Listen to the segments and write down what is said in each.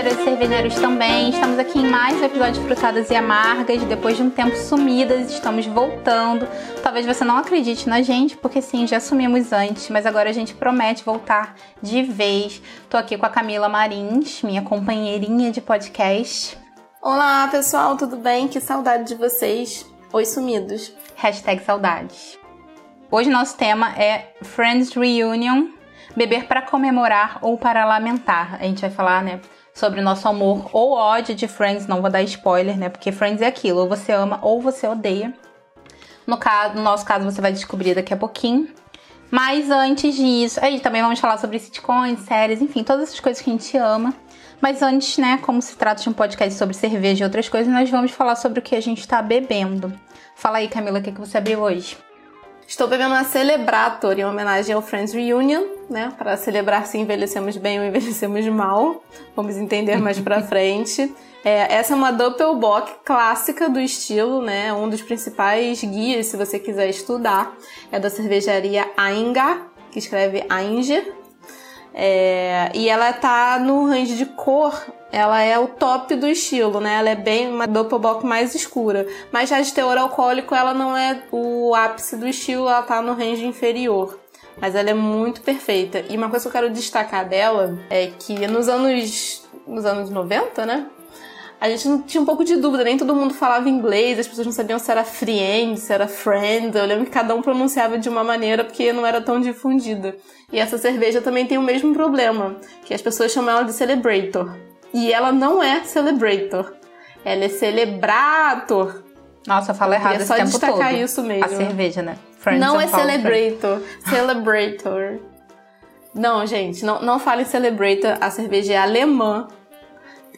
cervejeiras e cervejeiros também. Estamos aqui em mais um episódio de Frutadas e Amargas. Depois de um tempo sumidas, estamos voltando. Talvez você não acredite na gente, porque sim, já sumimos antes, mas agora a gente promete voltar de vez. Tô aqui com a Camila Marins, minha companheirinha de podcast. Olá, pessoal, tudo bem? Que saudade de vocês. Oi, sumidos. Hashtag saudades. Hoje nosso tema é Friends Reunion, beber para comemorar ou para lamentar. A gente vai falar, né, sobre o nosso amor ou ódio de Friends, não vou dar spoiler, né, porque Friends é aquilo, ou você ama ou você odeia. No, caso, no nosso caso, você vai descobrir daqui a pouquinho. Mas antes disso, aí também vamos falar sobre sitcoms, séries, enfim, todas essas coisas que a gente ama. Mas antes, né, como se trata de um podcast sobre cerveja e outras coisas, nós vamos falar sobre o que a gente está bebendo. Fala aí, Camila, o que, que você abriu hoje? Estou bebendo uma Celebrator em homenagem ao Friends Reunion, né? Para celebrar se envelhecemos bem ou envelhecemos mal. Vamos entender mais pra frente. É, essa é uma Doppelbock clássica do estilo, né? Um dos principais guias, se você quiser estudar, é da cervejaria Ainga, que escreve Ainger. É, e ela tá no range de cor, ela é o top do estilo, né? Ela é bem uma Doppelbock mais escura. Mas já de teor alcoólico, ela não é o ápice do estilo, ela tá no range inferior. Mas ela é muito perfeita. E uma coisa que eu quero destacar dela é que nos anos, nos anos 90, né? A gente não tinha um pouco de dúvida, nem todo mundo falava inglês, as pessoas não sabiam se era friend, se era friend. Eu lembro que cada um pronunciava de uma maneira porque não era tão difundida. E essa cerveja também tem o mesmo problema, que as pessoas chamam ela de celebrator. E ela não é celebrator. Ela é celebrator. Nossa, eu falo errado esse só tempo destacar todo. isso mesmo. A cerveja, né? Friends não é celebrator, celebrator. Não, gente, não, não fale celebrator, a cerveja é alemã.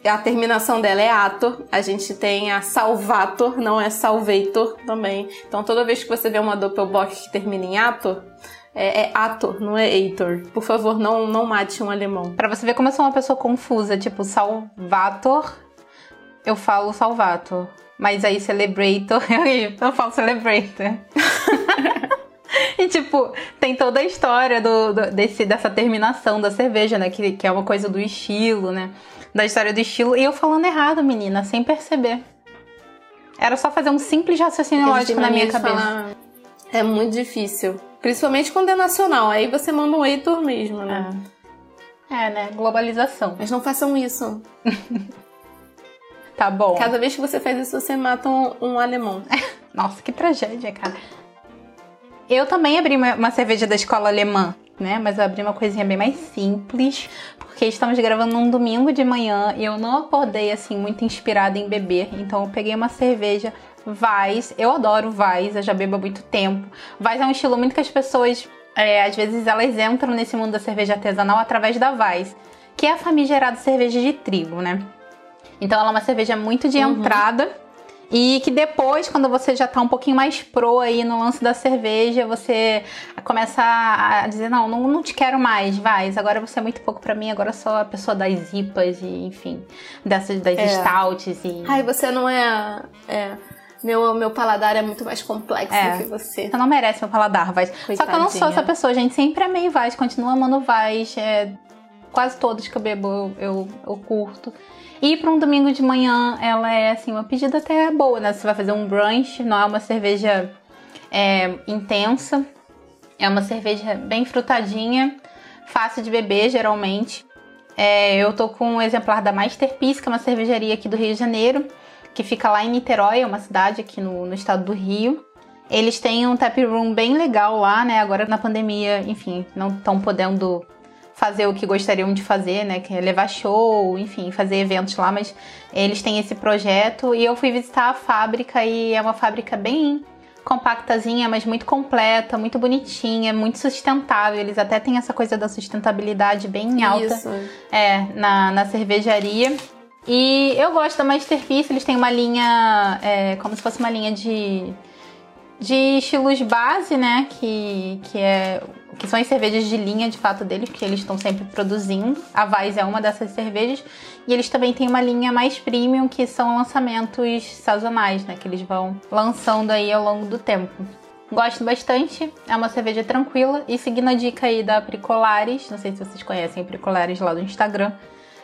A terminação dela é ator. A gente tem a salvator, não é salvator também. Então toda vez que você vê uma doppelbock que termina em ator, é, é ator, não é eitor. Por favor, não, não mate um alemão. Pra você ver como eu sou uma pessoa confusa, tipo, salvator, eu falo salvator. Mas aí celebrator, eu falo celebrator. E, tipo, tem toda a história do, do, desse, dessa terminação da cerveja, né? Que, que é uma coisa do estilo, né? Da história do estilo. E eu falando errado, menina, sem perceber. Era só fazer um simples raciocínio Eles lógico na minha cabeça. falar- É muito difícil. Principalmente quando é nacional. Aí você manda um eitor mesmo, né? É, né? Globalização. Mas não façam isso. Tá bom. Cada vez que você faz isso, você mata um, um alemão. Nossa, que tragédia, cara. Eu também abri uma, uma cerveja da escola alemã, né? Mas eu abri uma coisinha bem mais simples, porque estamos gravando num domingo de manhã e eu não acordei assim muito inspirada em beber, então eu peguei uma cerveja Weiss. Eu adoro Weiss, eu já bebo há muito tempo. Weiss é um estilo muito que as pessoas, é, às vezes, elas entram nesse mundo da cerveja artesanal através da Weiss, que é a famigerada cerveja de trigo, né? Então ela é uma cerveja muito de entrada. E que depois, quando você já tá um pouquinho mais pro aí no lance da cerveja, você começa a dizer, não, não, não te quero mais, vai. Agora você é muito pouco pra mim, agora eu sou a pessoa das IPAs e, enfim, dessas das É. stouts e... Ai, você não é. É. Meu, meu paladar é muito mais complexo É. que você. Você não merece meu paladar, Vaz. Só que eu não sou essa pessoa, gente. Sempre amei Vaz, continuo amando Vaz. É, quase todos que eu bebo eu, eu curto. E para um domingo de manhã, ela é assim, uma pedida até boa, né? Você vai fazer um brunch, não é uma cerveja é, intensa. É uma cerveja bem frutadinha, fácil de beber, geralmente. É, eu tô com um exemplar da Masterpiece, que é uma cervejaria aqui do Rio de Janeiro, que fica lá em Niterói, é uma cidade aqui no, no estado do Rio. Eles têm um tap room bem legal lá, né? Agora na pandemia, enfim, não estão podendo fazer o que gostariam de fazer, né? Que é levar show, enfim, fazer eventos lá, mas eles têm esse projeto e eu fui visitar a fábrica e é uma fábrica bem compactazinha, mas muito completa, muito bonitinha, muito sustentável. Eles até têm essa coisa da sustentabilidade bem alta Isso. é, na, na cervejaria. E eu gosto da Masterpiece, eles têm uma linha, é, como se fosse uma linha de, de estilos base, né? Que, que, é, que são as cervejas de linha, de fato, deles, que eles estão sempre produzindo. A Weiss é uma dessas cervejas. E eles também têm uma linha mais premium, que são lançamentos sazonais, né? Que eles vão lançando aí ao longo do tempo. Gosto bastante, é uma cerveja tranquila. E seguindo a dica aí da Pricolares, não sei se vocês conhecem Pricolares lá do Instagram,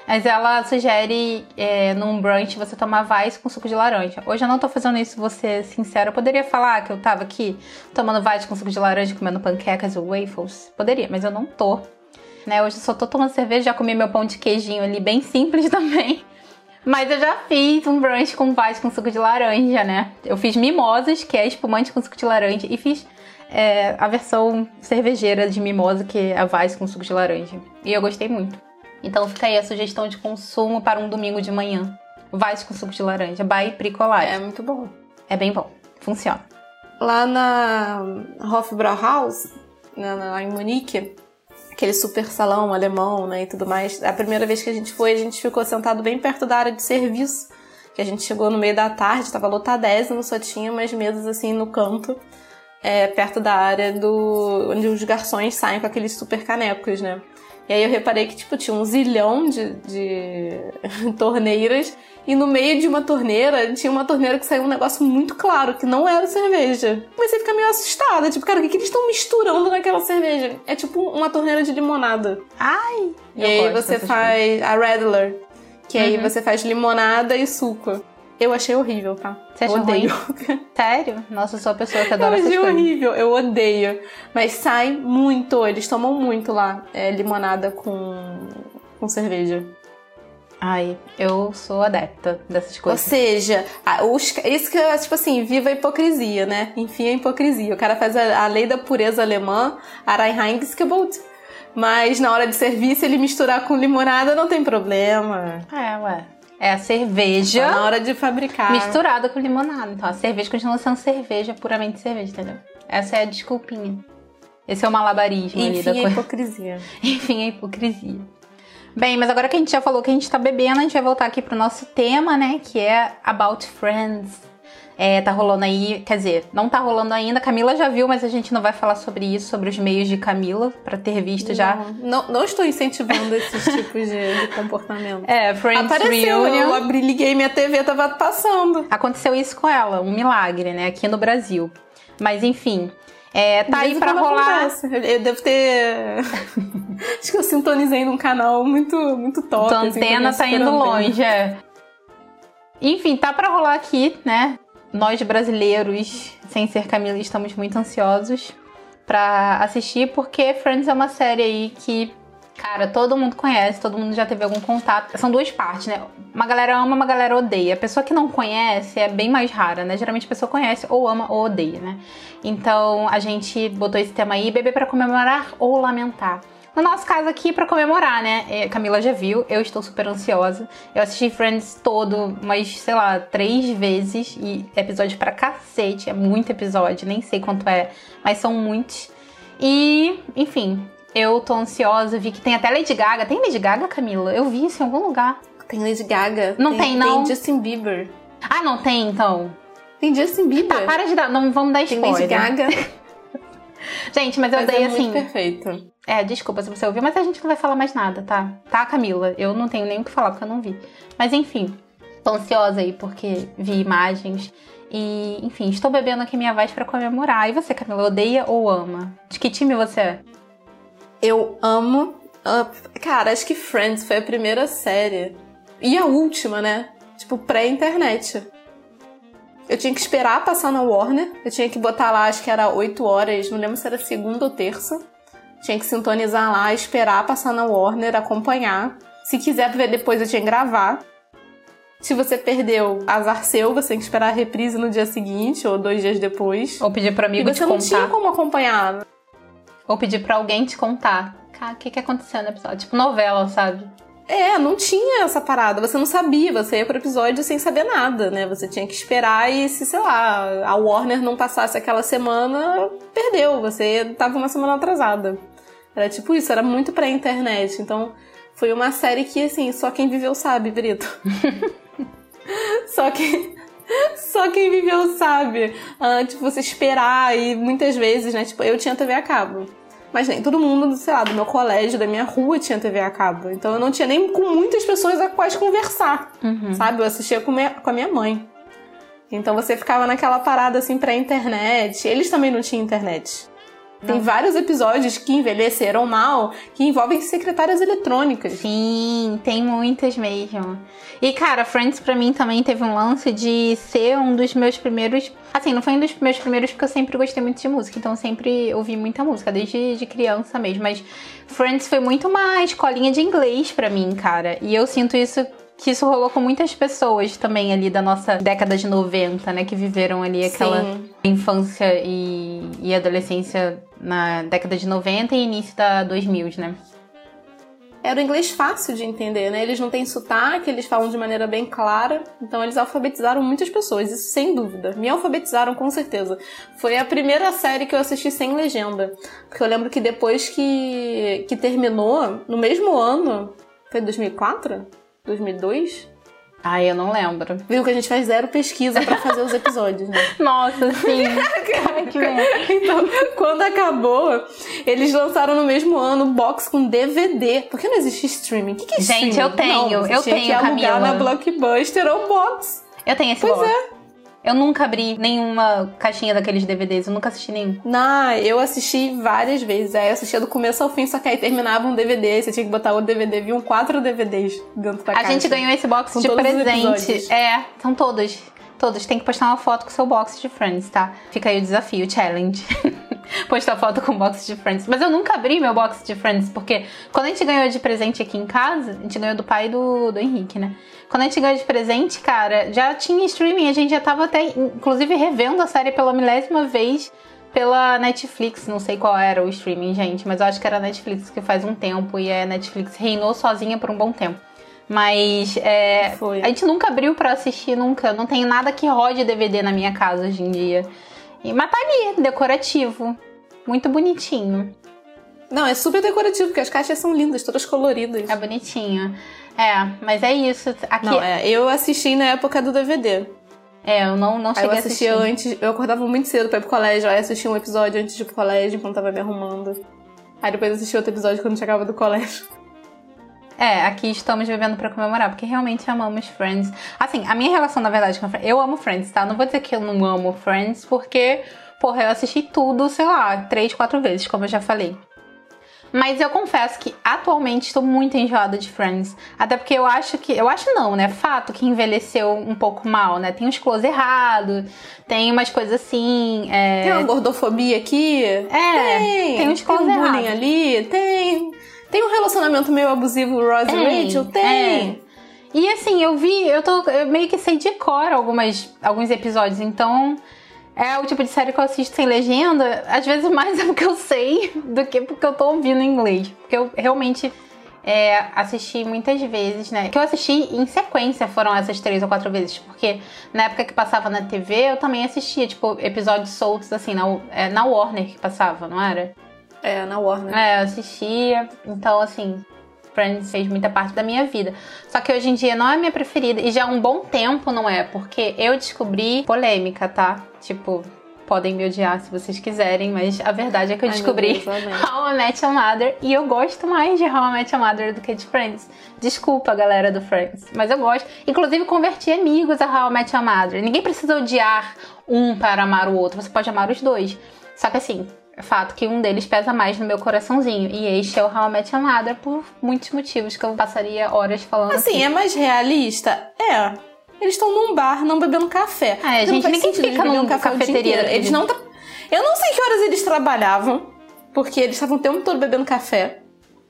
Mas ela sugere é, num brunch você tomar Vice com suco de laranja. Hoje eu não tô fazendo isso, vou ser sincera. Eu poderia falar que eu tava aqui tomando Vice com suco de laranja, comendo panquecas ou waffles. Poderia, mas eu não tô. Né? Hoje eu só tô tomando cerveja, já comi meu pão de queijinho ali, bem simples também. Mas eu já fiz um brunch com Vice com suco de laranja, né? Eu fiz mimosas, que é espumante com suco de laranja, e fiz é, a versão cervejeira de mimosa, que é a Vice com suco de laranja. E eu gostei muito. Então fica aí a sugestão de consumo para um domingo de manhã. Vai com suco de laranja, by Bricolage. É muito bom. É bem bom. Funciona. Lá na Hofbrauhaus, lá em Munique, aquele super salão alemão, né, e tudo mais. A primeira vez que a gente foi, a gente ficou sentado bem perto da área de serviço. Que a gente chegou no meio da tarde, tava lotadésimo, só tinha umas mesas assim no canto, é, perto da área do onde os garçons saem com aqueles super canecos, né? E aí eu reparei que, tipo, tinha um zilhão de, de torneiras e no meio de uma torneira tinha uma torneira que saiu um negócio muito claro, que não era cerveja. Comecei a ficar meio assustada, tipo, cara, o que, que eles estão misturando naquela cerveja? É tipo uma torneira de limonada. Ai! E aí você faz a Redler, que uhum. aí você faz limonada e suco. Eu achei horrível, tá? Você achou odeio. Ruim? Sério? Nossa, eu sou a pessoa que adora eu essas coisas. Eu achei horrível, eu odeio. Mas sai muito, eles tomam muito lá é, limonada com, com cerveja. Ai, eu sou adepta dessas coisas. Ou seja, os, isso que é, tipo assim, viva a hipocrisia, né? Enfim, a hipocrisia. O cara faz a, a lei da pureza alemã, Reinheitsgebot, mas na hora de serviço ele misturar com limonada não tem problema. É, ué. É a cerveja. na hora de fabricar. Misturada com limonada. Então a cerveja continua sendo cerveja, puramente cerveja, entendeu? Essa é a desculpinha. Esse é o malabarismo Enfim, ali da coisa. a hipocrisia. Enfim, a hipocrisia. Bem, mas agora que a gente já falou que a gente tá bebendo, a gente vai voltar aqui pro nosso tema, né? Que é About Friends. É, tá rolando aí, quer dizer, não tá rolando ainda. Camila já viu, mas a gente não vai falar sobre isso, sobre os meios de Camila, para ter visto não, já. Não, não estou incentivando esses tipos de, de, comportamento. É, Friends Apareceu, Reunion. eu abri, liguei minha TV, tava passando. Aconteceu isso com ela, um milagre, né, aqui no Brasil. Mas enfim, é, tá aí pra rolar. Acontece. Eu devo ter. Acho que eu sintonizei num canal muito, muito top. Tua assim, antena tá indo longe, é. Enfim, tá pra rolar aqui, né? Nós brasileiros, sem ser Camila, estamos muito ansiosos para assistir, porque Friends é uma série aí que, cara, todo mundo conhece, todo mundo já teve algum contato. São duas partes, né? Uma galera ama, uma galera odeia. A pessoa que não conhece é bem mais rara, né? Geralmente a pessoa conhece ou ama ou odeia, né? Então a gente botou esse tema aí, beber para comemorar ou lamentar. No nosso caso aqui, para comemorar, né? É, Camila já viu, eu estou super ansiosa. Eu assisti Friends todo, mas sei lá, três vezes. E episódio pra cacete, é muito episódio, nem sei quanto é, mas são muitos. E, enfim, eu tô ansiosa, vi que tem até Lady Gaga. Tem Lady Gaga, Camila? Eu vi isso em algum lugar. Tem Lady Gaga. Não tem, tem não? Tem Justin Bieber. Ah, não tem, então? Tem Justin Bieber. Tá, para de dar, não vamos dar spoiler. Tem Lady Gaga. Gente, mas eu mas dei é assim. perfeito. É, desculpa se você ouviu, mas a gente não vai falar mais nada, tá? Tá, Camila? Eu não tenho nem o que falar porque eu não vi. Mas enfim, tô ansiosa aí porque vi imagens. E, enfim, estou bebendo aqui minha voz para comemorar. E você, Camila, odeia ou ama? De que time você é? Eu amo. Uh, cara, acho que Friends foi a primeira série. E a última, né? Tipo, pré-internet. Eu tinha que esperar passar na Warner. Eu tinha que botar lá, acho que era 8 horas, não lembro se era segunda ou terça. Tinha que sintonizar lá, esperar passar na Warner, acompanhar. Se quiser ver depois, eu tinha que gravar. Se você perdeu, azar seu, você tem que esperar a reprise no dia seguinte ou dois dias depois. Ou pedir para amigo e te contar. você não tinha como acompanhar. Ou pedir para alguém te contar. Cara, o que, que aconteceu no episódio? Tipo novela, sabe? É, não tinha essa parada. Você não sabia, você ia pro episódio sem saber nada, né? Você tinha que esperar e se, sei lá, a Warner não passasse aquela semana, perdeu. Você tava uma semana atrasada. Era tipo isso, era muito pré-internet. Então, foi uma série que, assim, só quem viveu sabe, Brito. só quem. Só quem viveu sabe. Ah, tipo, você esperar e muitas vezes, né? Tipo, eu tinha TV a cabo. Mas nem todo mundo, sei lá, do meu colégio, da minha rua tinha TV a cabo. Então eu não tinha nem com muitas pessoas a quais conversar, uhum. sabe? Eu assistia com, minha, com a minha mãe. Então você ficava naquela parada assim pra internet. Eles também não tinham internet. Tem vários episódios que envelheceram mal, que envolvem secretárias eletrônicas. Sim, tem muitas mesmo. E cara, Friends pra mim também teve um lance de ser um dos meus primeiros. Assim, não foi um dos meus primeiros porque eu sempre gostei muito de música, então eu sempre ouvi muita música, desde de criança mesmo. Mas Friends foi muito uma escolinha de inglês pra mim, cara. E eu sinto isso que isso rolou com muitas pessoas também ali da nossa década de 90, né? Que viveram ali aquela Sim. infância e, e adolescência na década de 90 e início da 2000, né? Era o inglês fácil de entender, né? Eles não têm sotaque, eles falam de maneira bem clara, então eles alfabetizaram muitas pessoas, isso sem dúvida. Me alfabetizaram com certeza. Foi a primeira série que eu assisti sem legenda, porque eu lembro que depois que, que terminou, no mesmo ano, foi 2004? 2002? Ai, eu não lembro. Viu que a gente faz zero pesquisa para fazer os episódios, né? Nossa, sim. então, quando acabou, eles lançaram no mesmo ano box com DVD. Por que não existe streaming? O que, que é streaming? Gente, eu tenho, não, eu tenho, que alugar Camila. na Blockbuster ou box. Eu tenho esse pois box. é. Eu nunca abri nenhuma caixinha daqueles DVDs, eu nunca assisti nenhum. Não, eu assisti várias vezes. Aí eu assistia do começo ao fim, só que aí terminava um DVD, aí você tinha que botar outro DVD, viam quatro DVDs dentro da A caixa. gente ganhou esse box de presente. É, são todos. Todos. Tem que postar uma foto com seu box de Friends, tá? Fica aí o desafio, challenge. postar foto com box de Friends. Mas eu nunca abri meu box de Friends, porque quando a gente ganhou de presente aqui em casa, a gente ganhou do pai do, do Henrique, né? Quando a gente ganhou de presente, cara, já tinha streaming, a gente já tava até, inclusive, revendo a série pela milésima vez pela Netflix. Não sei qual era o streaming, gente, mas eu acho que era a Netflix que faz um tempo e a Netflix reinou sozinha por um bom tempo. Mas é, Foi. a gente nunca abriu pra assistir, nunca. Não tem nada que rode DVD na minha casa hoje em dia. E, mas tá ali, decorativo. Muito bonitinho. Não, é super decorativo, porque as caixas são lindas, todas coloridas. É bonitinho. É, mas é isso. Aqui, Não, é, eu assisti na época do DVD. é, eu não, não cheguei eu a assistir. assistia antes, eu acordava muito cedo pra ir pro colégio, aí assistia um episódio antes de ir pro colégio, enquanto tava me arrumando. Aí depois assisti outro episódio quando chegava do colégio. É, aqui estamos bebendo pra comemorar, porque realmente amamos Friends. Assim, a minha relação, na verdade, com Friends. Eu amo Friends, tá? Não vou dizer que eu não amo Friends, porque, porra, eu assisti tudo, sei lá, três, quatro vezes, como eu já falei. Mas eu confesso que atualmente estou muito enjoada de Friends. Até porque eu acho que. Eu acho não, né? Fato que envelheceu um pouco mal, né? Tem uns close errados, tem umas coisas assim. é, Tem uma gordofobia aqui? É, tem. tem uns Tem um close bullying ali? Tem. Tem um relacionamento meio abusivo, Ross e Rachel? Tem. é. E assim, eu vi, eu tô. Eu meio que sei de cor algumas, alguns episódios, então. É o tipo de série que eu assisto sem legenda, às vezes mais é porque eu sei do que porque eu tô ouvindo em inglês. Porque eu realmente é, assisti muitas vezes, né? Que eu assisti em sequência foram essas três ou quatro vezes. Porque na época que passava na TV, eu também assistia, tipo, episódios soltos, assim, na, é, na Warner que passava, não era? É, na Warner. É, eu assistia. Então, assim, Friends fez muita parte da minha vida. Só que hoje em dia não é minha preferida. E já há um bom tempo não é. Porque eu descobri polêmica, tá? Tipo, podem me odiar se vocês quiserem. Mas a verdade é que eu Ai, descobri Deus. How I Met Your Mother. E eu gosto mais de How I Met Your Mother do que de Friends. Desculpa, galera do Friends. Mas eu gosto. Inclusive, converti amigos a How I Met Your Mother. Ninguém precisa odiar um para amar o outro. Você pode amar os dois. Só que assim, fato que um deles pesa mais no meu coraçãozinho. E este é o How I Met Your Mother por muitos motivos que eu passaria horas falando Assim, aqui. é mais realista? É. Eles estão num bar, não bebendo café. É, Porque gente, ninguém fica num café cafeteria Eles não... tra- Eu não sei que horas eles trabalhavam, porque eles estavam o tempo todo bebendo café.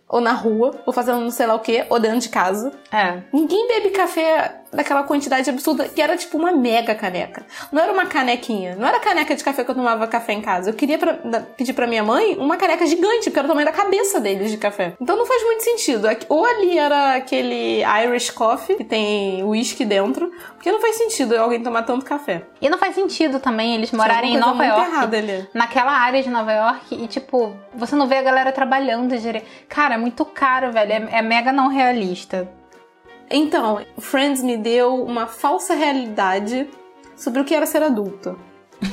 Ou na rua, ou fazendo não sei lá o quê, ou dentro de casa. É. Ninguém bebe café daquela quantidade absurda, que era tipo uma mega caneca. Não era uma canequinha. Não era caneca de café que eu tomava café em casa. Eu queria pra- da- pedir pra minha mãe uma caneca gigante, porque era o tamanho da cabeça deles de café. Então não faz muito sentido. Ou ali era aquele Irish Coffee, que tem whisky dentro, porque não faz sentido alguém tomar tanto café. E não faz sentido também eles morarem em Nova York. naquela área de Nova York e, tipo, você não vê a galera trabalhando direito. Cara, é muito caro, velho. É, é mega não realista. Então, Friends me deu uma falsa realidade sobre o que era ser adulto.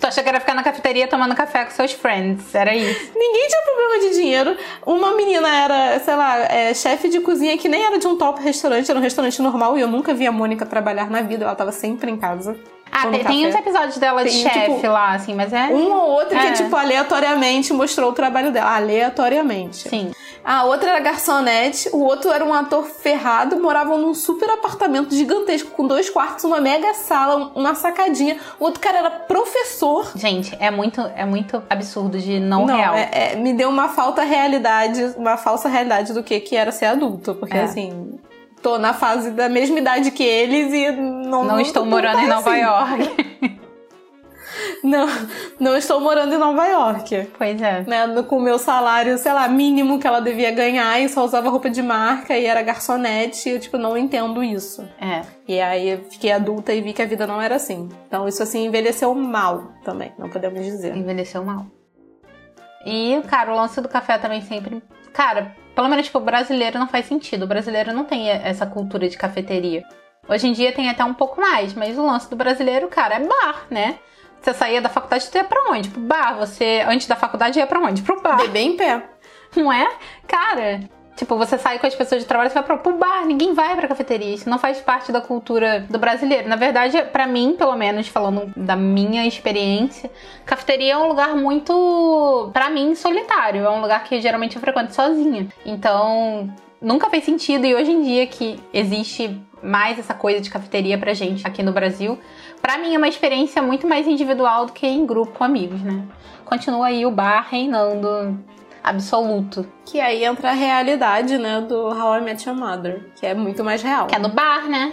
Tu achou que era ficar na cafeteria tomando café com seus friends? Era isso. Ninguém tinha problema de dinheiro. Uma menina era, sei lá, é, chefe de cozinha que nem era de um top restaurante, era um restaurante normal e eu nunca vi a Mônica trabalhar na vida, ela tava sempre em casa. Ah, tem, café. uns episódios dela de Tem, chefe tipo, lá, assim, mas é. Um ou outro É. que, tipo, aleatoriamente mostrou o trabalho dela. Aleatoriamente. Sim. A outra era garçonete, o outro era um ator ferrado, moravam num super apartamento gigantesco, com dois quartos, uma mega sala, uma sacadinha. O outro cara era professor. Gente, é muito, é muito absurdo de não, real. é- é, me deu uma falta realidade, uma falsa realidade do que, que era ser adulto. Porque, É. assim, tô na fase da mesma idade que eles e não... Não estou não morando tá em Nova assim. York. Não, não estou morando em Nova York. pois é. né, no- com o meu salário, sei lá, mínimo que ela devia ganhar e só usava roupa de marca e era garçonete, e eu, tipo, não entendo isso. É. E aí eu fiquei adulta e vi que a vida não era assim. Então isso, assim, envelheceu mal também, não podemos dizer. Envelheceu mal. E, cara, o lance do café também sempre. Cara, pelo menos, tipo, o brasileiro não faz sentido. O brasileiro não tem essa cultura de cafeteria. Hoje em dia tem até um pouco mais, mas o lance do brasileiro, cara, é bar, né? Você saía da faculdade, você ia pra onde? Pro bar. Você, antes da faculdade, ia pra onde? Pro bar. Beber em pé. Não é? Cara, tipo, você sai com as pessoas de trabalho, você vai pro, pro bar, ninguém vai pra cafeteria. Isso não faz parte da cultura do brasileiro. Na verdade, pra mim, pelo menos, falando da minha experiência, cafeteria é um lugar muito, pra mim, solitário. É um lugar que geralmente eu frequento sozinha. Então, nunca fez sentido. E hoje em dia que existe mais essa coisa de cafeteria pra gente aqui no Brasil, pra mim é uma experiência muito mais individual do que em grupo com amigos, né? Continua aí o bar reinando absoluto. Que aí entra a realidade, né, do How I Met Your Mother, que é muito mais real. Que é no bar, né?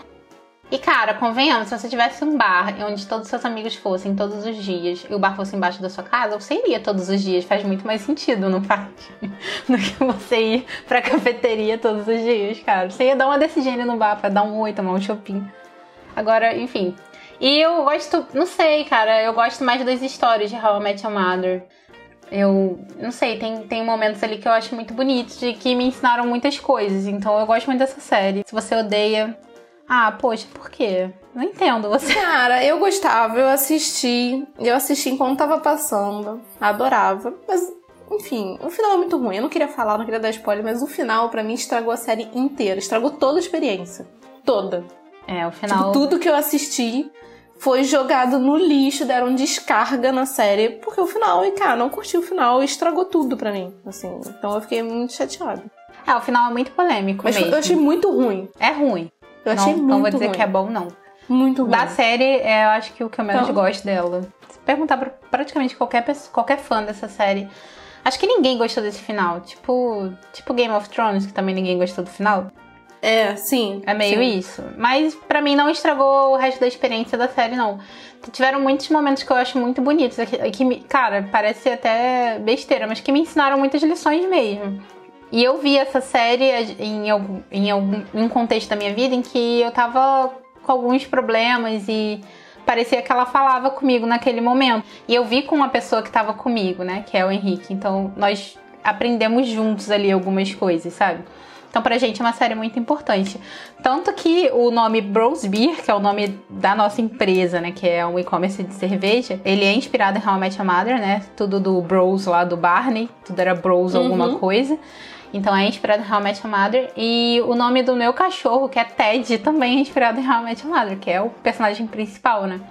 E cara, convenhamos, se você tivesse um bar onde todos os seus amigos fossem todos os dias e o bar fosse embaixo da sua casa, você iria todos os dias. Faz muito mais sentido, não faz? Do que você ir pra cafeteria todos os dias, cara. Você ia dar uma decidinha no bar pra dar um oi, tomar um shopping. Agora, enfim. E eu gosto, não sei, cara, eu gosto mais das histórias de How I Met Your Mother. Eu não sei, tem, tem momentos ali que eu acho muito bonitos e que me ensinaram muitas coisas. Então eu gosto muito dessa série. Se você odeia, ah, poxa, por quê? Não entendo você. Cara, eu gostava, eu assisti, eu assisti enquanto tava passando, adorava, mas enfim, o final é muito ruim. Eu não queria falar, não queria dar spoiler, mas o final pra mim estragou a série inteira, estragou toda a experiência, toda. É, o final. Tipo, tudo que eu assisti foi jogado no lixo, deram descarga na série, porque o final, e cara, não curti o final e estragou tudo pra mim, assim. Então eu fiquei muito chateada. É, o final é muito polêmico Mas mesmo. eu achei muito ruim. É ruim. Eu achei não, muito não vou dizer ruim. que é bom, não. Muito ruim. Da série, é, eu acho que o que eu menos Então. gosto dela. Se perguntar pra praticamente qualquer, pessoa, qualquer fã dessa série, acho que ninguém gostou desse final. Tipo, tipo Game of Thrones, que também ninguém gostou do final. É, sim. É meio sim. isso. Mas pra mim não estragou o resto da experiência da série, não. Tiveram muitos momentos que eu acho muito bonitos. Que, que cara, parece até besteira, mas que me ensinaram muitas lições mesmo. E eu vi essa série em algum, em algum em um contexto da minha vida em que eu tava com alguns problemas e parecia que ela falava comigo naquele momento. E eu vi com uma pessoa que tava comigo, né? Que é o Henrique. Então nós aprendemos juntos ali algumas coisas, sabe? Então, pra gente é uma série muito importante. Tanto que o nome Bros Beer, que é o nome da nossa empresa, né? Que é um e-commerce de cerveja, ele é inspirado em How I Met Your Mother, né? Tudo do Bros lá do Barney, tudo era Bros alguma coisa. Então é inspirado em How I Met Your Mother. E o nome do meu cachorro, que é Ted, também é inspirado em How I Met Your Mother, que é o personagem principal, né?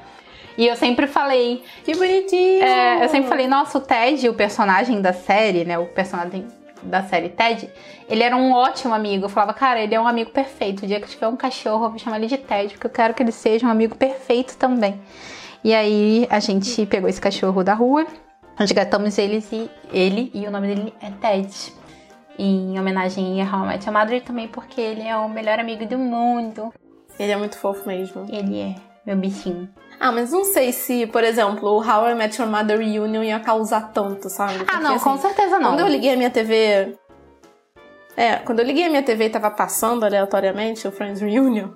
E eu sempre falei, Que bonitinho! é, eu sempre falei, nossa, o Ted, o personagem da série, né? O personagem da série Ted, ele era um ótimo amigo. Eu falava, cara, ele é um amigo perfeito. O dia que eu tiver um cachorro, eu vou chamar ele de Ted, porque eu quero que ele seja um amigo perfeito também. E aí a gente pegou esse cachorro da rua, resgatamos eles e ele, e o nome dele é Ted. Em homenagem a How I Met Your Mother e também porque ele é o melhor amigo do mundo. Ele é muito fofo mesmo. Ele é meu bichinho. Ah, mas não sei se, por exemplo, o How I Met Your Mother Reunion ia causar tanto, sabe? Ah, Porque, não, com assim, certeza não. Quando eu liguei a minha TV. É, quando eu liguei a minha TV e tava passando aleatoriamente o Friends Reunion,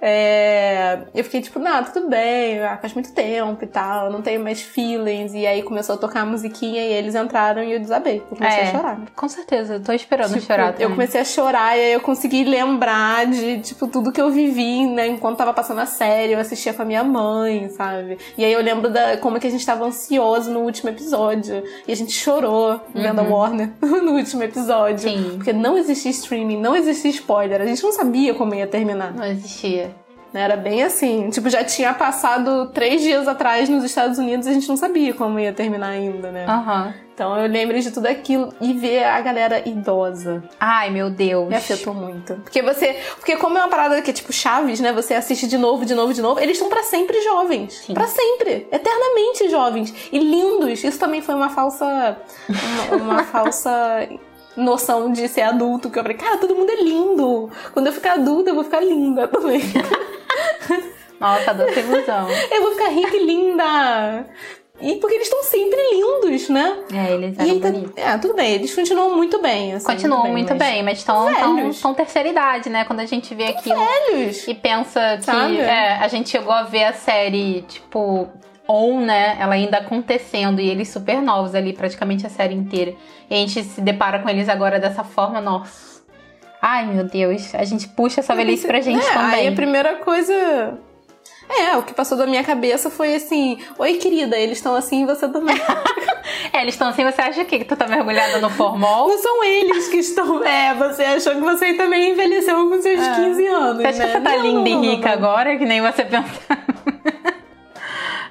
é, eu fiquei tipo, não, tudo bem, ah, faz muito tempo e tal, eu não tenho mais feelings. E aí começou a tocar a musiquinha e eles entraram e eu desabei. Eu comecei É, a chorar. Com certeza, eu tô esperando Tipo, chorar eu também. comecei a chorar e aí eu consegui lembrar de, tipo, tudo que eu vivi, né, enquanto tava passando a série, eu assistia com a minha mãe, sabe? E aí eu lembro da como que a gente tava ansioso no último episódio. E a gente chorou vendo a Warner no último episódio. Sim. Porque não existia streaming, não existia spoiler, a gente não sabia como ia terminar. Não existia. Era bem assim. Tipo, já tinha passado três dias atrás nos Estados Unidos e a gente não sabia como ia terminar ainda, né? Aham. Então eu lembro de tudo aquilo e ver a galera idosa. Ai, meu Deus. Me afetou muito. Porque você. Porque como é uma parada que é tipo Chaves, né? Você assiste de novo, de novo, de novo. Eles estão pra sempre jovens. Pra sempre. Eternamente jovens. E lindos. Isso também foi uma falsa. Uma, uma falsa. Noção de ser adulto, que eu falei, cara, todo mundo é lindo. Quando eu ficar adulta, eu vou ficar linda também. Nossa, doce ilusão. eu vou ficar rica e linda. E porque eles estão sempre lindos, né? É, eles eram tá- bonitos. é, tudo bem, eles continuam muito bem. Assim, Continuam muito bem, mas estão terceira idade, né? Quando a gente vê aquilo Velhos. e pensa que é, a gente chegou a ver a série, tipo, on, né? Ela ainda acontecendo e eles super novos ali, praticamente a série inteira. E a gente se depara com eles agora dessa forma, nossa. Ai, meu Deus, a gente puxa essa velhice pra gente É, também. Aí a primeira coisa. É, o que passou da minha cabeça foi assim: Oi, querida, eles estão assim e você também. É, eles estão assim, você acha o quê? Que tu tá mergulhada no formol? Não são eles que estão. É, você achou que você também envelheceu com seus 15 anos. Você acha né? que você tá Não, linda não, e rica não. agora, que nem você pensava?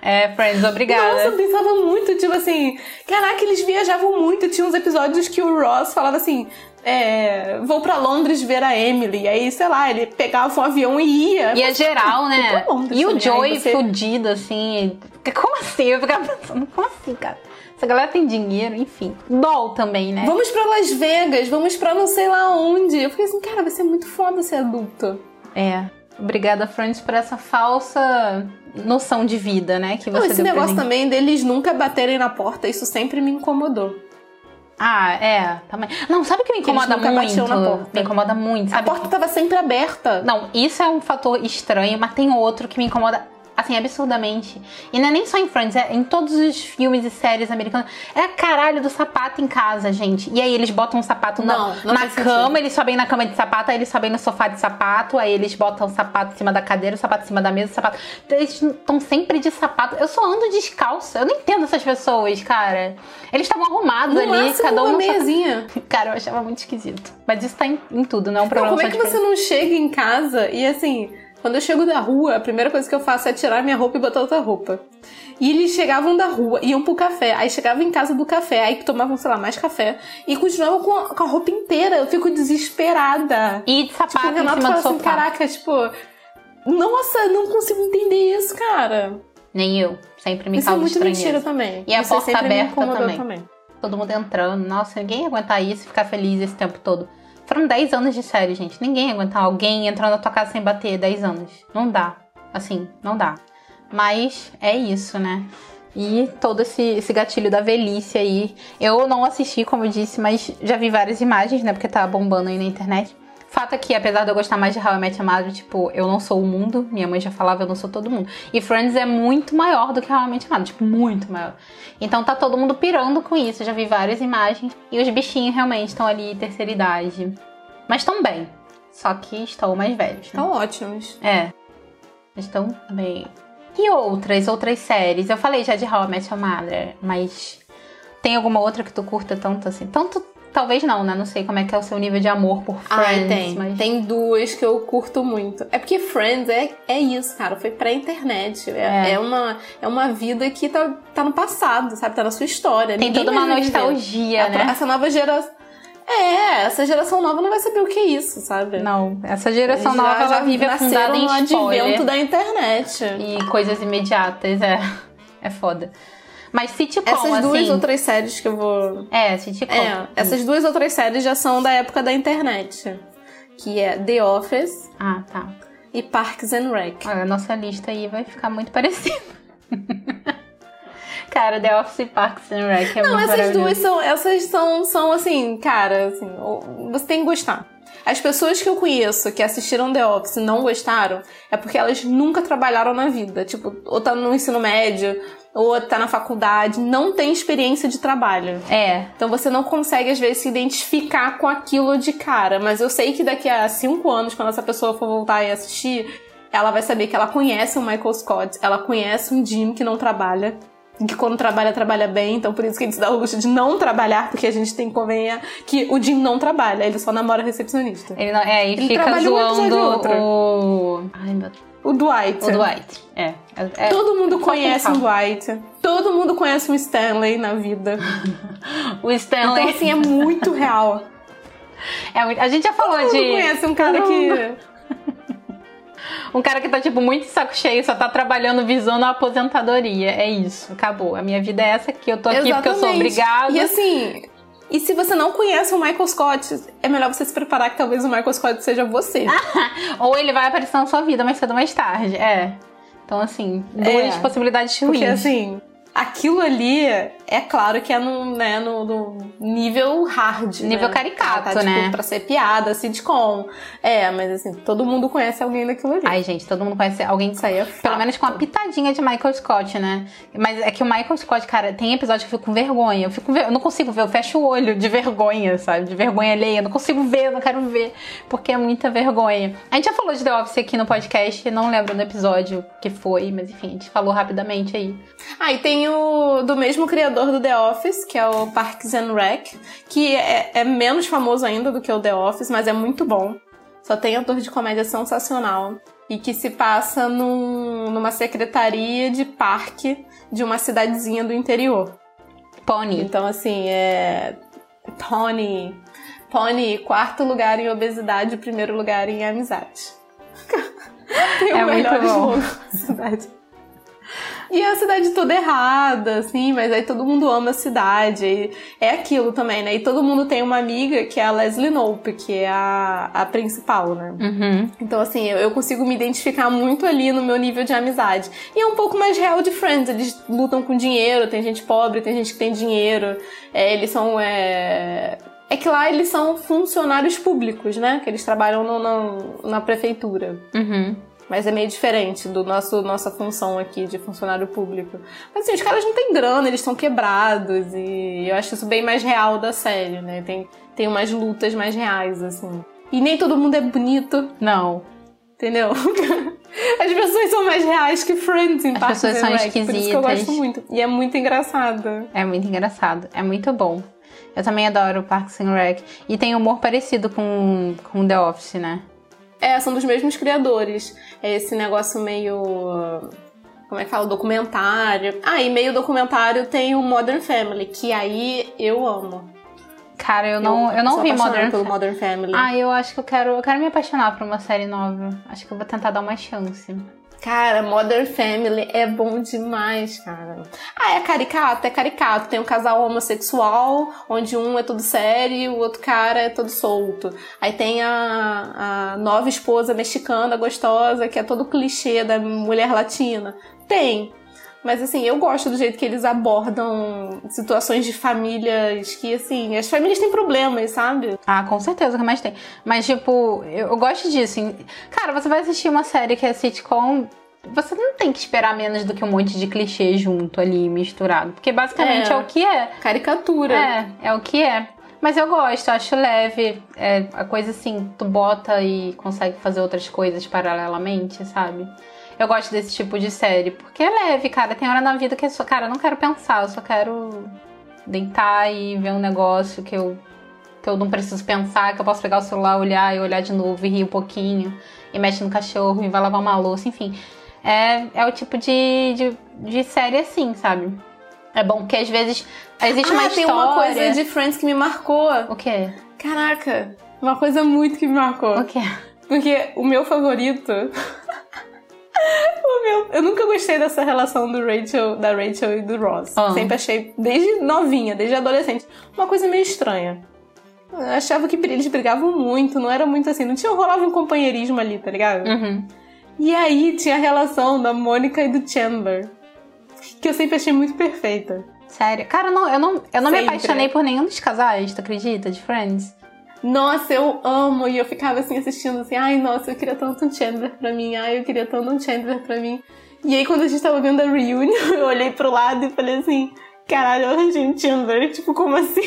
É, Friends, obrigada. Nossa, eu pensava muito, tipo assim, caraca, eles viajavam muito. Tinha uns episódios que o Ross falava assim: é, vou pra Londres ver a Emily. E aí, sei lá, ele pegava um avião e ia. E é geral, né? Bom, E o Joey você- fudido, assim. Como assim? Eu ficava pensando, como assim, cara? Essa galera tem dinheiro, enfim. Dol também, né? Vamos pra Las Vegas, vamos pra não sei lá onde. Eu fiquei assim, cara, vai ser muito foda ser adulto. É. Obrigada, Friends, por essa falsa noção de vida, né? Que Não, você esse deu pra negócio também deles nunca baterem na porta, isso sempre me incomodou. Ah, é, também. Não, sabe o que me Que eles incomoda nunca muito? na porta. Me incomoda muito, A sabe? porta tava sempre aberta. Não, isso é um fator estranho, mas tem outro que me incomoda, assim, absurdamente. E não é nem só em Friends, é em todos os filmes e séries americanas. É a caralho do sapato em casa, gente. E aí eles botam o sapato na, Não, não na cama, sentido. eles sobem na cama de sapato, aí eles sobem no sofá de sapato, aí eles botam o sapato em cima da cadeira, o sapato em cima da mesa, o sapato. Eles estão sempre de sapato. Eu só ando descalça. Eu não entendo essas pessoas, cara. Eles estavam arrumados No ali, máximo, cada um uma meiazinha. Cara, eu achava muito esquisito. Mas isso tá em, em tudo, não é um Não, problema como é só que você não chega em casa e assim, quando eu chego da rua, a primeira coisa que eu faço é tirar minha roupa e botar outra roupa. E eles chegavam da rua, iam pro café, aí chegavam em casa do café, aí tomavam, sei lá, mais café, e continuavam com a, com a roupa inteira. Eu fico desesperada. E de Tipo, sapato o em cima fala assim, caraca, tipo, nossa, não consigo entender isso, cara. Nem eu. Sempre me isso é causa muito estranheza. mentira também. E a Isso porta sempre me aberta incomodou também. Todo mundo entrando. Nossa, ninguém ia aguentar isso e ficar feliz esse tempo todo. Foram 10 anos de série, gente. Ninguém ia aguentar alguém entrando na tua casa sem bater 10 anos. Não dá. Assim, não dá. Mas é isso, né? E todo esse, esse gatilho da velhice aí. Eu não assisti, como eu disse, mas já vi várias imagens, né? Porque tá bombando aí na internet. Fato é que, apesar de eu gostar mais de How I Met Your Mother, tipo, eu não sou o mundo. Minha mãe já falava, eu não sou todo mundo. E Friends é muito maior do que How I Met Your Mother, tipo, muito maior. Então tá todo mundo pirando com isso. Já vi várias imagens. E os bichinhos realmente estão ali, terceira idade. Mas estão bem. Só que estão mais velhos. Né? Estão ótimos. É. Estão bem. E outras, outras séries? Eu falei já de How I Met Your Mother, mas tem alguma outra que tu curta tanto assim? Tanto, talvez não, né? Não sei como é que é o seu nível de amor por Friends, Ai, tem. mas... Tem duas que eu curto muito. É porque Friends é, é isso, cara. Foi pré-internet. É, É. é uma, é uma vida que tá, tá no passado, sabe? Tá na sua história. Tem Ninguém toda uma viver. nostalgia, A- né? Essa nova geração. É, essa geração nova não vai saber o que é isso, sabe? Não, essa geração já- nova, já vive afundada em no spoiler. advento da internet. E coisas imediatas, é. É foda. Mas sitcom, Essas duas assim... outras séries que eu vou. É, sitcom. É, essas duas outras séries já são da época da internet. Que é The Office Ah, tá. e Parks and Rec. Olha, a nossa lista aí vai ficar muito parecida. Cara, The Office e Parks and Rec é Não, muito essas duas são, essas são, são assim, cara, assim, você tem que gostar. As pessoas que eu conheço que assistiram The Office e não gostaram, é porque elas nunca trabalharam na vida. Tipo, ou tá no ensino médio, ou tá na faculdade, não tem experiência de trabalho. É, Então você não consegue, às vezes, se identificar com aquilo de cara. Mas eu sei que daqui a cinco anos, quando essa pessoa for voltar e assistir, ela vai saber que ela conhece o Michael Scott, ela conhece um Jim que não trabalha. e Que quando trabalha, trabalha bem, então por isso que a gente se dá o luxo de não trabalhar, porque a gente tem que convencer que o Jim não trabalha, ele só namora recepcionista. ele não, é, e Ele fica trabalha um zoando outro. o. Ai, meu Deus. O Dwight. O Dwight, é. é Todo mundo conhece um Dwight. Todo mundo conhece um Stanley na vida. o Stanley. Então, assim, é muito real. É, a gente já falou Todo de. mundo conhece um cara que. Um cara que tá, tipo, muito saco cheio, só tá trabalhando visando a aposentadoria. É isso, acabou. A minha vida é essa aqui, eu tô aqui Exatamente. porque eu sou obrigada. E assim, e se você não conhece o Michael Scott, é melhor você se preparar que talvez o Michael Scott seja você. Ou ele vai aparecer na sua vida mais cedo ou mais tarde. É. Então, assim, duas É. possibilidades ruins. Porque assim, aquilo ali é claro que é no, né, no, no nível hard. Nível né? caricato, tá, tá, né? Tipo, pra ser piada, sitcom. É, mas assim, todo mundo conhece alguém daquilo ali. Ai, gente, todo mundo conhece alguém Isso aí é Pelo menos com uma pitadinha de Michael Scott, né? Mas é que o Michael Scott, cara, tem episódio que eu fico com vergonha. Eu, fico eu não consigo ver, eu fecho o olho de vergonha, sabe? De vergonha alheia. Eu não consigo ver, eu não quero ver. Porque é muita vergonha. A gente já falou de The Office aqui no podcast, não lembro do episódio que foi, mas enfim, a gente falou rapidamente aí. Ah, e tem o do mesmo criador do The Office, que é o Parks and Rec, que é, é menos famoso ainda do que o The Office, mas é muito bom. Só tem ator de comédia sensacional. E que se passa num- numa secretaria de parque de uma cidadezinha do interior. Pony. Então, assim, é. Pony. Pony, quarto lugar em obesidade, primeiro lugar em amizade. Tem o É muito melhor bom. slogan da cidade. E a cidade toda errada, assim, mas aí todo mundo ama a cidade. É aquilo também, né? E todo mundo tem uma amiga que é a Leslie Knope, que é a, a principal, né? Uhum. Então, assim, eu, eu consigo me identificar muito ali no meu nível de amizade. E é um pouco mais real de Friends. Eles lutam com dinheiro, tem gente pobre, tem gente que tem dinheiro. É, eles são. É... é que lá eles são funcionários públicos, né? Que eles trabalham no- no- na prefeitura. Uhum. Mas é meio diferente do nosso nossa função aqui de funcionário público. Mas assim, os caras não têm grana, eles estão quebrados. E eu acho isso bem mais real da série, né? Tem, tem umas lutas mais reais, assim. E nem todo mundo é bonito. Não. Entendeu? As pessoas são mais reais que Friends em As Parks pessoas são Rec, Por isso que eu esquisitas. gosto muito. E é muito engraçado. É muito engraçado. É muito bom. Eu também adoro Parks and Rec. E tem humor parecido com, com The Office, né? É, são dos mesmos criadores. É esse negócio meio. Como é que fala? Documentário. Ah, e meio documentário tem o Modern Family, que aí eu amo. Cara, eu não, eu, não sou vi Modern pelo Modern Family. Ah, eu acho que eu quero, eu quero me apaixonar por uma série nova. Acho que eu vou tentar dar uma chance. Cara, Modern Family é bom demais, cara. Ah, é caricato? É caricato. Tem um casal homossexual, onde um é todo sério e o outro cara é todo solto. Aí tem a, a nova esposa mexicana, gostosa, que é todo clichê da mulher latina. Tem. Mas assim, eu gosto do jeito que eles abordam situações de famílias que, assim, as famílias têm problemas, sabe? Ah, com certeza que mais tem. Mas, tipo, eu, eu gosto disso. Cara, você vai assistir uma série que é sitcom. Você não tem que esperar menos do que um monte de clichê junto ali, misturado. Porque basicamente é, É. o que é. Caricatura. É, é o que é. Mas eu gosto, acho leve. É a coisa assim, tu bota e consegue fazer outras coisas paralelamente, sabe? Eu gosto desse tipo de série, porque é leve, cara. Tem hora na vida que eu só, cara, eu não quero pensar, eu só quero deitar e ver um negócio que eu, que eu não preciso pensar, que eu posso pegar o celular, olhar e olhar de novo e rir um pouquinho, e mexe no cachorro e vai lavar uma louça, enfim. É, é o tipo de, de, de série assim, sabe? É bom porque às vezes existe uma ah, história. tem uma coisa de Friends que me marcou. O quê? Caraca, uma coisa muito que me marcou. O quê? Porque o meu favorito. o meu. Eu nunca gostei dessa relação do Rachel, da Rachel e do Ross. Ah. Sempre achei, desde novinha, desde adolescente, uma coisa meio estranha. Eu achava que eles brigavam muito, não era muito assim, não tinha rolava um companheirismo ali, tá ligado? Uhum. E aí tinha a relação da Mônica e do Chandler, que eu sempre achei muito perfeita. Sério? Cara, eu não, eu não, eu não me apaixonei por nenhum dos casais, tu acredita? De Friends? Nossa, eu amo. E eu ficava assim assistindo assim, ai, nossa, eu queria tanto um Chandler pra mim, ai, eu queria tanto um Chandler pra mim. E aí quando a gente tava vendo a reunion, eu olhei pro lado e falei assim, caralho, eu arranjei um Chandler. Tipo, como assim?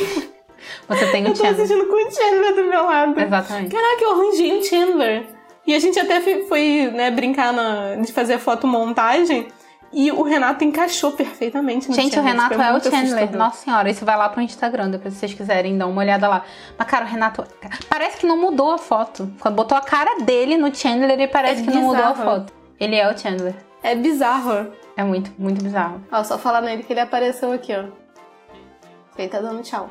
Você tem Eu um tô Chandler. assistindo com o Chandler do meu lado. Exatamente. Caraca, eu arranjei um Chandler. E a gente até foi, né, brincar na, de fazer fotomontagem. E o Renato encaixou perfeitamente no Gente, o Chandler. Renato Foi é o Chandler. assustador. Nossa senhora, isso vai lá pro Instagram, depois se vocês quiserem dar uma olhada lá. Mas, cara, o Renato. Parece que não mudou a foto. Quando botou a cara dele no Chandler, ele parece É que não mudou a foto. Ele é o Chandler. É bizarro. É muito, muito bizarro. Ó, só falar nele que ele apareceu aqui, ó. Ele tá dando tchau.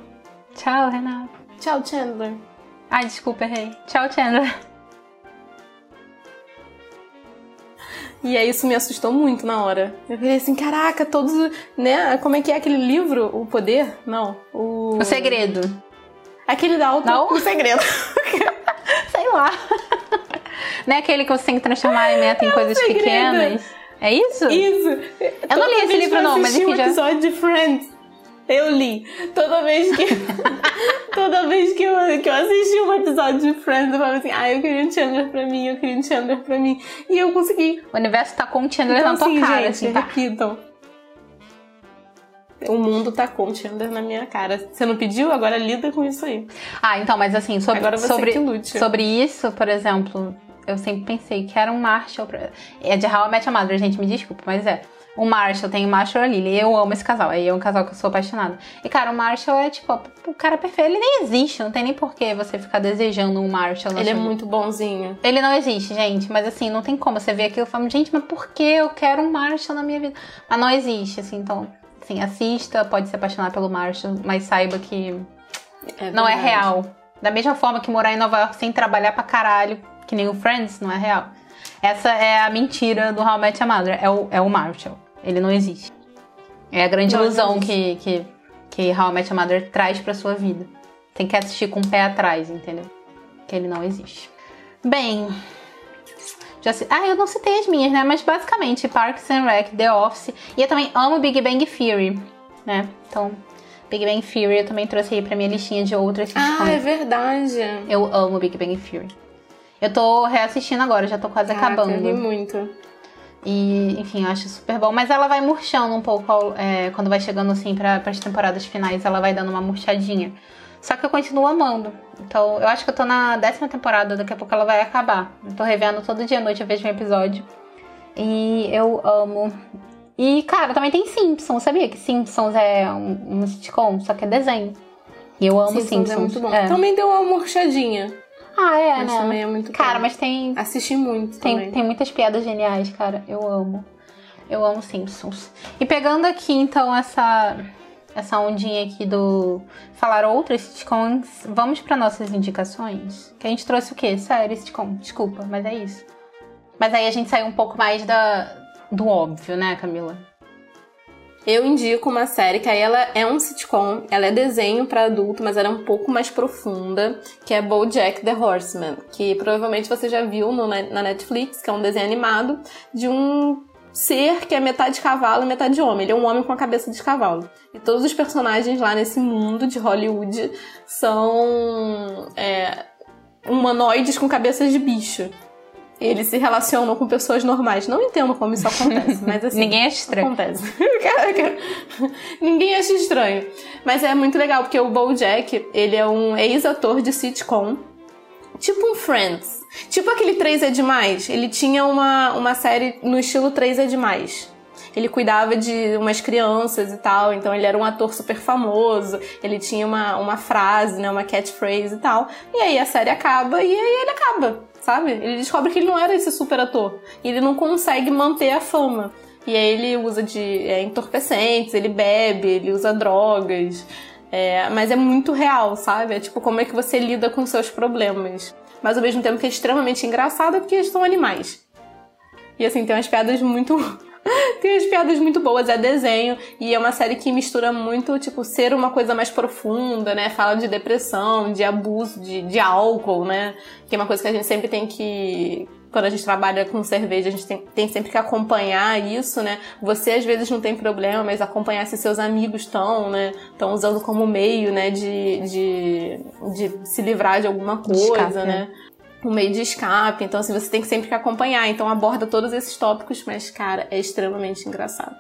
Tchau, Renato. Tchau, Chandler. Ai, desculpa, errei. Tchau, Chandler. E aí isso me assustou muito na hora. Eu falei assim, caraca, todos, né? Como é que é aquele livro? O Poder? Não. O, o Segredo. Aquele da auto... Não? O Segredo. Sei lá. Não é aquele que você tem que transformar em meta em É coisas segredo. pequenas? É isso? Isso. Eu não li esse livro não, mas enfim enfim, um já... episódio de Friends. Eu li. Toda vez que. toda vez que eu, que eu assisti um episódio de Friends, eu falava assim: ah, eu queria um Chandler pra mim, eu queria um Chandler pra mim. E eu consegui. O universo tá com o Chandler Então, na tua assim, cara, gente, assim, tá? repitam. O mundo tá com o Chandler na minha cara. Você não pediu? Agora lida com isso aí. Ah, então, mas assim, sobre, Agora você sobre, que lute. sobre isso, por exemplo, eu sempre pensei que era um Marshall. Pra... É de How I Met Your Mother, gente, me desculpa, mas é. O Marshall tem o Marshall e a Lily. Eu amo esse casal. Aí é um casal que eu sou apaixonada. E, cara, o Marshall é tipo o cara perfeito. Ele nem existe. Não tem nem por que você ficar desejando um Marshall. Ele é vida. muito bonzinho. Ele não existe, gente. Mas assim, não tem como. Você vê aquilo e fala, gente, mas por que eu quero um Marshall na minha vida? Mas não existe, assim. Então, assim, assista, pode se apaixonar pelo Marshall, mas saiba que não é real. Da mesma forma que morar em Nova York sem trabalhar pra caralho, que nem o Friends, não é real. Essa é a mentira do How I Met Your Mother. É o, é o Marshall. Ele não existe. É a grande Não, ilusão não que, que, que How I Met Your Mother traz pra sua vida. Tem que assistir com o pé atrás, entendeu? Que ele não existe. Bem... Já ci- Ah, eu não citei as minhas, né? Mas basicamente Parks and Rec, The Office. E eu também amo Big Bang Theory, né? Então, Big Bang Theory eu também trouxe aí pra minha listinha de outras sitcoms. Ah, é verdade. Eu amo Big Bang Theory. Eu tô reassistindo agora, já tô quase Caraca, acabando. Eu muito. E, enfim, eu acho super bom. Mas ela vai murchando um pouco é, quando vai chegando assim para as temporadas finais, ela vai dando uma murchadinha. Só que eu continuo amando. Então, eu acho que eu tô na décima temporada, daqui a pouco ela vai acabar. Eu tô revendo todo dia à noite, eu vejo um episódio. E eu amo. E, cara, também tem Simpsons, sabia que Simpsons é um, um sitcom, só que é desenho. E eu amo Simpsons Simpsons. é muito bom. É. Também deu uma murchadinha. Ah, é, Mas né? também é muito Cara, bom. mas tem, Assisti muito tem, também. tem muitas piadas geniais, cara. Eu amo. Eu amo Simpsons. E pegando aqui, então, essa, essa ondinha aqui do falar outras sitcoms, vamos para nossas indicações? Que a gente trouxe o quê? Série, sitcom. Desculpa, mas é isso. Mas aí a gente saiu um pouco mais da, do óbvio, né, Camila? Eu indico uma série que aí ela é um sitcom, ela é desenho pra adulto, mas ela é um pouco mais profunda, que é BoJack the Horseman, que provavelmente você já viu no, na Netflix, que é um desenho animado de um ser que é metade cavalo e metade homem. Ele é um homem com a cabeça de cavalo. E todos os personagens lá nesse mundo de Hollywood são é, humanoides com cabeças de bicho. Eles se relacionam com pessoas normais. Não entendo como isso acontece, mas assim. Ninguém acha estranho. Acontece. Ninguém acha estranho. Mas é muito legal, porque o BoJack, ele é um ex-ator de sitcom. Tipo um Friends. Tipo aquele 3 é Demais. Ele tinha uma, uma série no estilo 3 é Demais. Ele cuidava de umas crianças e tal, então ele era um ator super famoso, ele tinha uma, uma frase, né, uma catchphrase e tal. E aí a série acaba e aí ele acaba, sabe? Ele descobre que ele não era esse super ator. E ele não consegue manter a fama. E aí ele usa de é, entorpecentes, ele bebe, ele usa drogas. É, mas é muito real, sabe? É tipo como é que você lida com seus problemas. Mas ao mesmo tempo que é extremamente engraçado porque eles são animais. E assim, tem umas piadas muito. tem umas piadas muito boas, é desenho. E é uma série que mistura muito, tipo, ser uma coisa mais profunda, né? Fala de depressão, de abuso, de, de álcool, né? Que é uma coisa que a gente sempre tem que. Quando a gente trabalha com cerveja, a gente tem, tem sempre que acompanhar isso, né? Você às vezes não tem problema, mas acompanhar se seus amigos estão, né? Estão usando como meio, né? De, de, de se livrar de alguma coisa, escape, né? Um meio de escape. Então, assim, você tem que sempre que acompanhar. Então, aborda todos esses tópicos, mas, cara, é extremamente engraçado.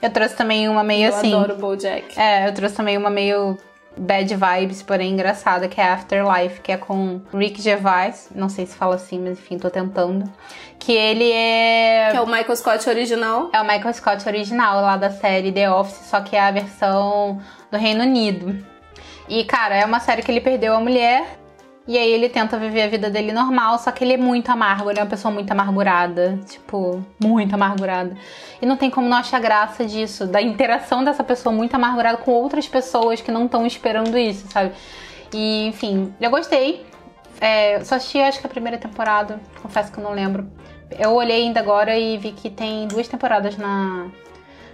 Eu trouxe também uma meio Eu assim. adoro o BoJack. É, eu trouxe também uma meio bad vibes, porém engraçada, que é Afterlife, que é com Rick Gervais. Não sei se fala assim, mas enfim, tô tentando. Que ele é. Que é o Michael Scott original. É o Michael Scott original lá da série The Office, só que é a versão do Reino Unido. E, cara, é uma série que ele perdeu a mulher E aí ele tenta viver a vida dele normal, só que ele é muito amargo, ele é uma pessoa muito amargurada. Tipo, muito amargurada. E não tem como não achar graça disso, da interação dessa pessoa muito amargurada com outras pessoas que não estão esperando isso, sabe? E, enfim, eu gostei. É, só assisti acho que a primeira temporada, confesso que eu não lembro. Eu olhei ainda agora e vi que tem duas temporadas na,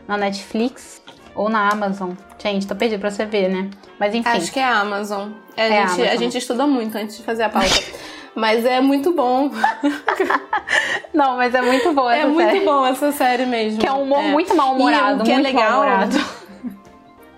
na Netflix ou na Amazon. Gente, tô perdido pra você ver, né? Mas enfim. Acho que é a Amazon. A, É gente, Amazon. a gente estuda muito antes de fazer a pauta. Mas é muito bom. Não, mas é muito boa É essa muito série. bom essa série mesmo. Que é um humor muito mal-humorado, E o que é muito legal- mal-humorado.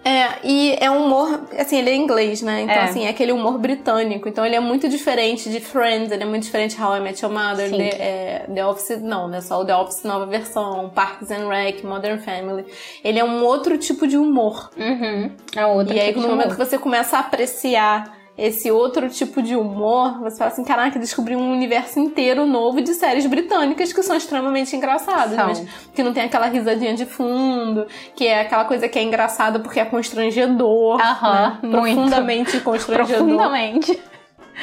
É, e é um humor, assim, ele é inglês, né? Então, É. assim, é aquele humor britânico. Então, ele é muito diferente de Friends, ele é muito diferente de How I Met Your Mother, Sim. The, é, The Office, não, né? Só o The Office nova versão, Parks and Rec, Modern Family. Ele é um outro tipo de humor. Uhum. É outro E aí, tipo no de momento que você começa a apreciar esse outro tipo de humor, você fala assim, caraca, descobri um universo inteiro novo de séries britânicas que são extremamente engraçadas, São. mas que não tem aquela risadinha de fundo, que é aquela coisa que é engraçada porque é constrangedor, Aham, né? muito. profundamente constrangedor. Profundamente.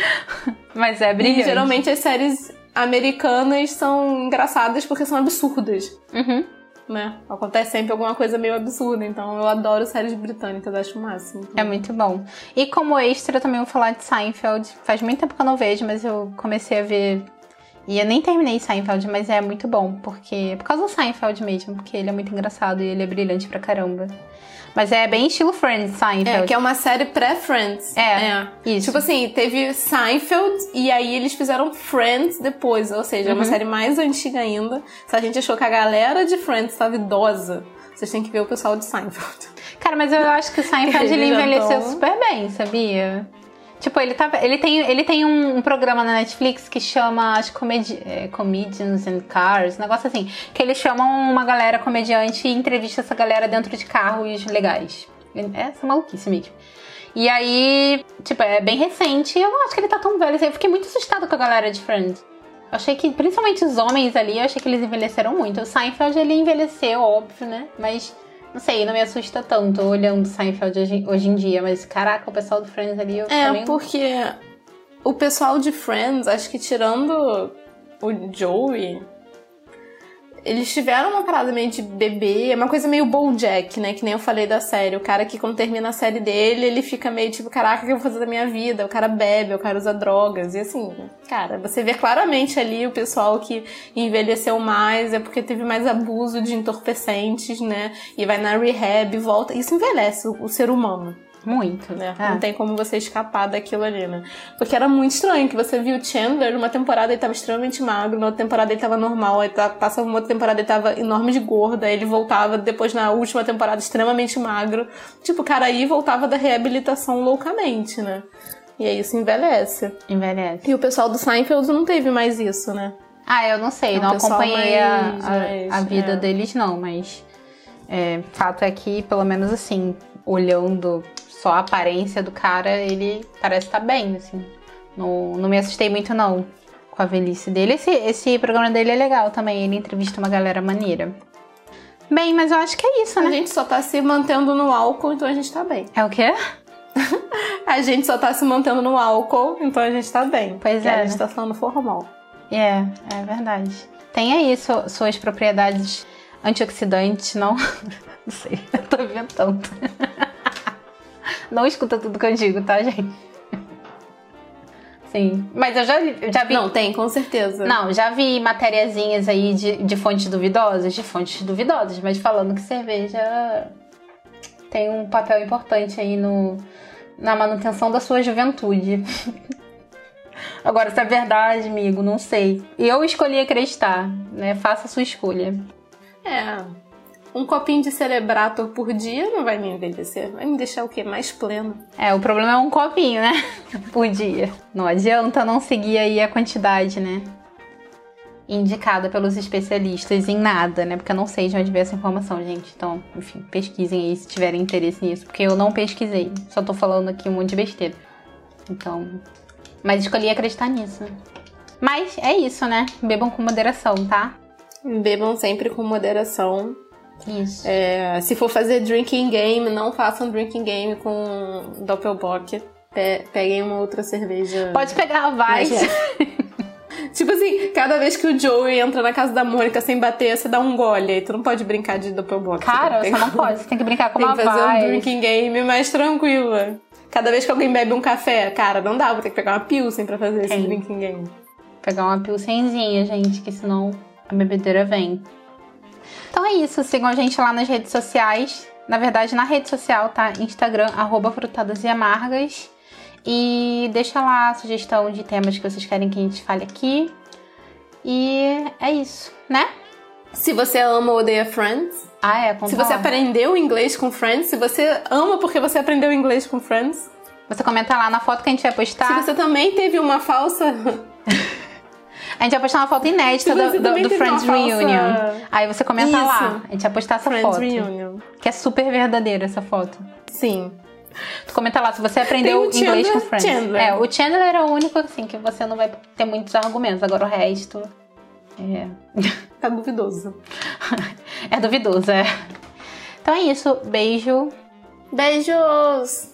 Mas é E brilhante. geralmente as séries americanas são engraçadas porque são absurdas. Uhum. Né? Acontece sempre alguma coisa meio absurda, então eu adoro séries britânicas, acho o máximo. É muito bom. E como extra, eu também vou falar de Seinfeld. Faz muito tempo que eu não vejo, mas eu comecei a ver. E eu nem terminei Seinfeld, mas é muito bom, porque. Por causa do Seinfeld mesmo, porque ele é muito engraçado e ele é brilhante pra caramba. Mas é bem estilo Friends, Seinfeld. É, que é uma série pré-Friends. É, isso. Tipo assim, teve Seinfeld e aí eles fizeram Friends depois. Ou seja, é uma Uhum. série mais antiga ainda. Se a gente achou que a galera de Friends estava idosa, vocês têm que ver o pessoal de Seinfeld. Cara, mas eu acho que o Seinfeld ele envelheceu tão- super bem, sabia? Tipo, ele, tá, ele, tem, ele tem um, programa na Netflix que chama, acho comedi é, Comedians and Cars, um negócio assim. Que eles chamam uma galera comediante e entrevista essa galera dentro de carros legais. É essa maluquice mesmo. E aí, tipo, é bem recente eu não acho que ele tá tão velho assim. Eu fiquei muito assustada com a galera de Friends. Eu achei que, principalmente os homens ali, eu achei que eles envelheceram muito. O Seinfeld, ele envelheceu, óbvio, né? Mas, não sei, não me assusta tanto olhando Seinfeld hoje, hoje em dia. Mas, caraca, o pessoal do Friends ali, eu É, também... porque o pessoal de Friends, acho que tirando o Joey, eles tiveram uma parada meio de bebê, é uma coisa meio Bojack, né? Que nem eu falei da série. O cara que quando termina a série dele, ele fica meio tipo, caraca, o que eu vou fazer da minha vida? O cara bebe, o cara usa drogas. E assim, cara, você vê claramente ali o pessoal que envelheceu mais, é porque teve mais abuso de entorpecentes, né? E vai na rehab e volta. Isso envelhece o, o ser humano Muito. né? É. Não tem como você escapar daquilo ali, né? Porque era muito estranho que você viu o Chandler, numa temporada ele tava extremamente magro, na outra temporada ele tava normal, aí tá- passava uma outra temporada ele tava enorme de gorda, aí ele voltava depois na última temporada extremamente magro. Tipo, o cara aí voltava da reabilitação loucamente, né? E aí isso envelhece. Envelhece. E o pessoal do Seinfeld não teve mais isso, né? Ah, eu não sei, É um não acompanhei a, mais- a, mais- a vida é. deles, não, mas é, fato é que, pelo menos assim, olhando só a aparência do cara, ele parece estar bem, assim. Não, não me assustei muito, não, com a velhice dele. Esse, esse programa dele é legal também, ele entrevista uma galera maneira. Bem, mas eu acho que é isso, A né? gente só tá se mantendo no álcool, então a gente tá bem. É o quê? A gente só tá se mantendo no álcool, então a gente tá bem. Pois é, A né? gente tá falando formal. É, é verdade. Tem aí su- suas propriedades antioxidantes, não? Não sei, eu tô inventando. Não escuta tudo que eu digo, tá, gente? Sim, mas eu já, já vi. Não, tem, com certeza. Não, já vi matériazinhas aí de, de fontes duvidosas, de fontes duvidosas, mas falando que cerveja tem um papel importante aí no, na manutenção da sua juventude. Agora, se é verdade, amigo, não sei. Eu escolhi acreditar, né? Faça a sua escolha. É. Um copinho de Celebrator por dia não vai me envelhecer. Vai me deixar o quê? Mais pleno. É, o problema é um copinho, né? Por dia. Não adianta não seguir aí a quantidade, né? Indicada pelos especialistas em nada, né? Porque eu não sei de onde veio essa informação, gente. Então, enfim, pesquisem aí se tiverem interesse nisso. Porque eu não pesquisei. Só tô falando aqui um monte de besteira. Então. Mas escolhi acreditar nisso. Mas é isso, né? Bebam com moderação, tá? Bebam sempre com moderação. Isso. É, se for fazer drinking game, não façam drinking game com Doppelbock. Pe peguem uma outra cerveja. Pode pegar, vai. tipo assim, cada vez que o Joey entra na casa da Mônica sem bater, você dá um gole. Aí tu não pode brincar de Doppelbox. Cara, você, não pode. Você tem que brincar com tem uma Tem que fazer voz. um drinking game mais tranquila. Cada vez que alguém bebe um café, cara, não dá. Vou ter que pegar uma pilsen pra fazer esse drinking game. Pegar uma pilsenzinha, gente, que senão a bebedeira vem. Então é isso. Sigam a gente lá nas redes sociais. Na verdade, na rede social, tá? Instagram, arroba frutadas e amargas. E deixa lá a sugestão de temas que vocês querem que a gente fale aqui. E é isso, né? Se você ama ou odeia Friends. Ah, é, Se você aprendeu inglês com Friends. Se você ama porque você aprendeu inglês com Friends. Você comenta lá na foto que a gente vai postar. Se você também teve uma falsa. A gente vai postar uma foto inédita do, do, do Friends Reunion. Falsa... Aí você comenta Isso. lá. A gente vai postar essa Friends foto. Reunion. Que é super verdadeira essa foto. Sim. Tu comenta lá se você aprendeu inglês com Friends. Chandler. É, o Chandler é o único assim que você não vai ter muitos argumentos. Agora o resto. É. Tá duvidoso. é duvidoso, é. Então é isso. Beijo. Beijos!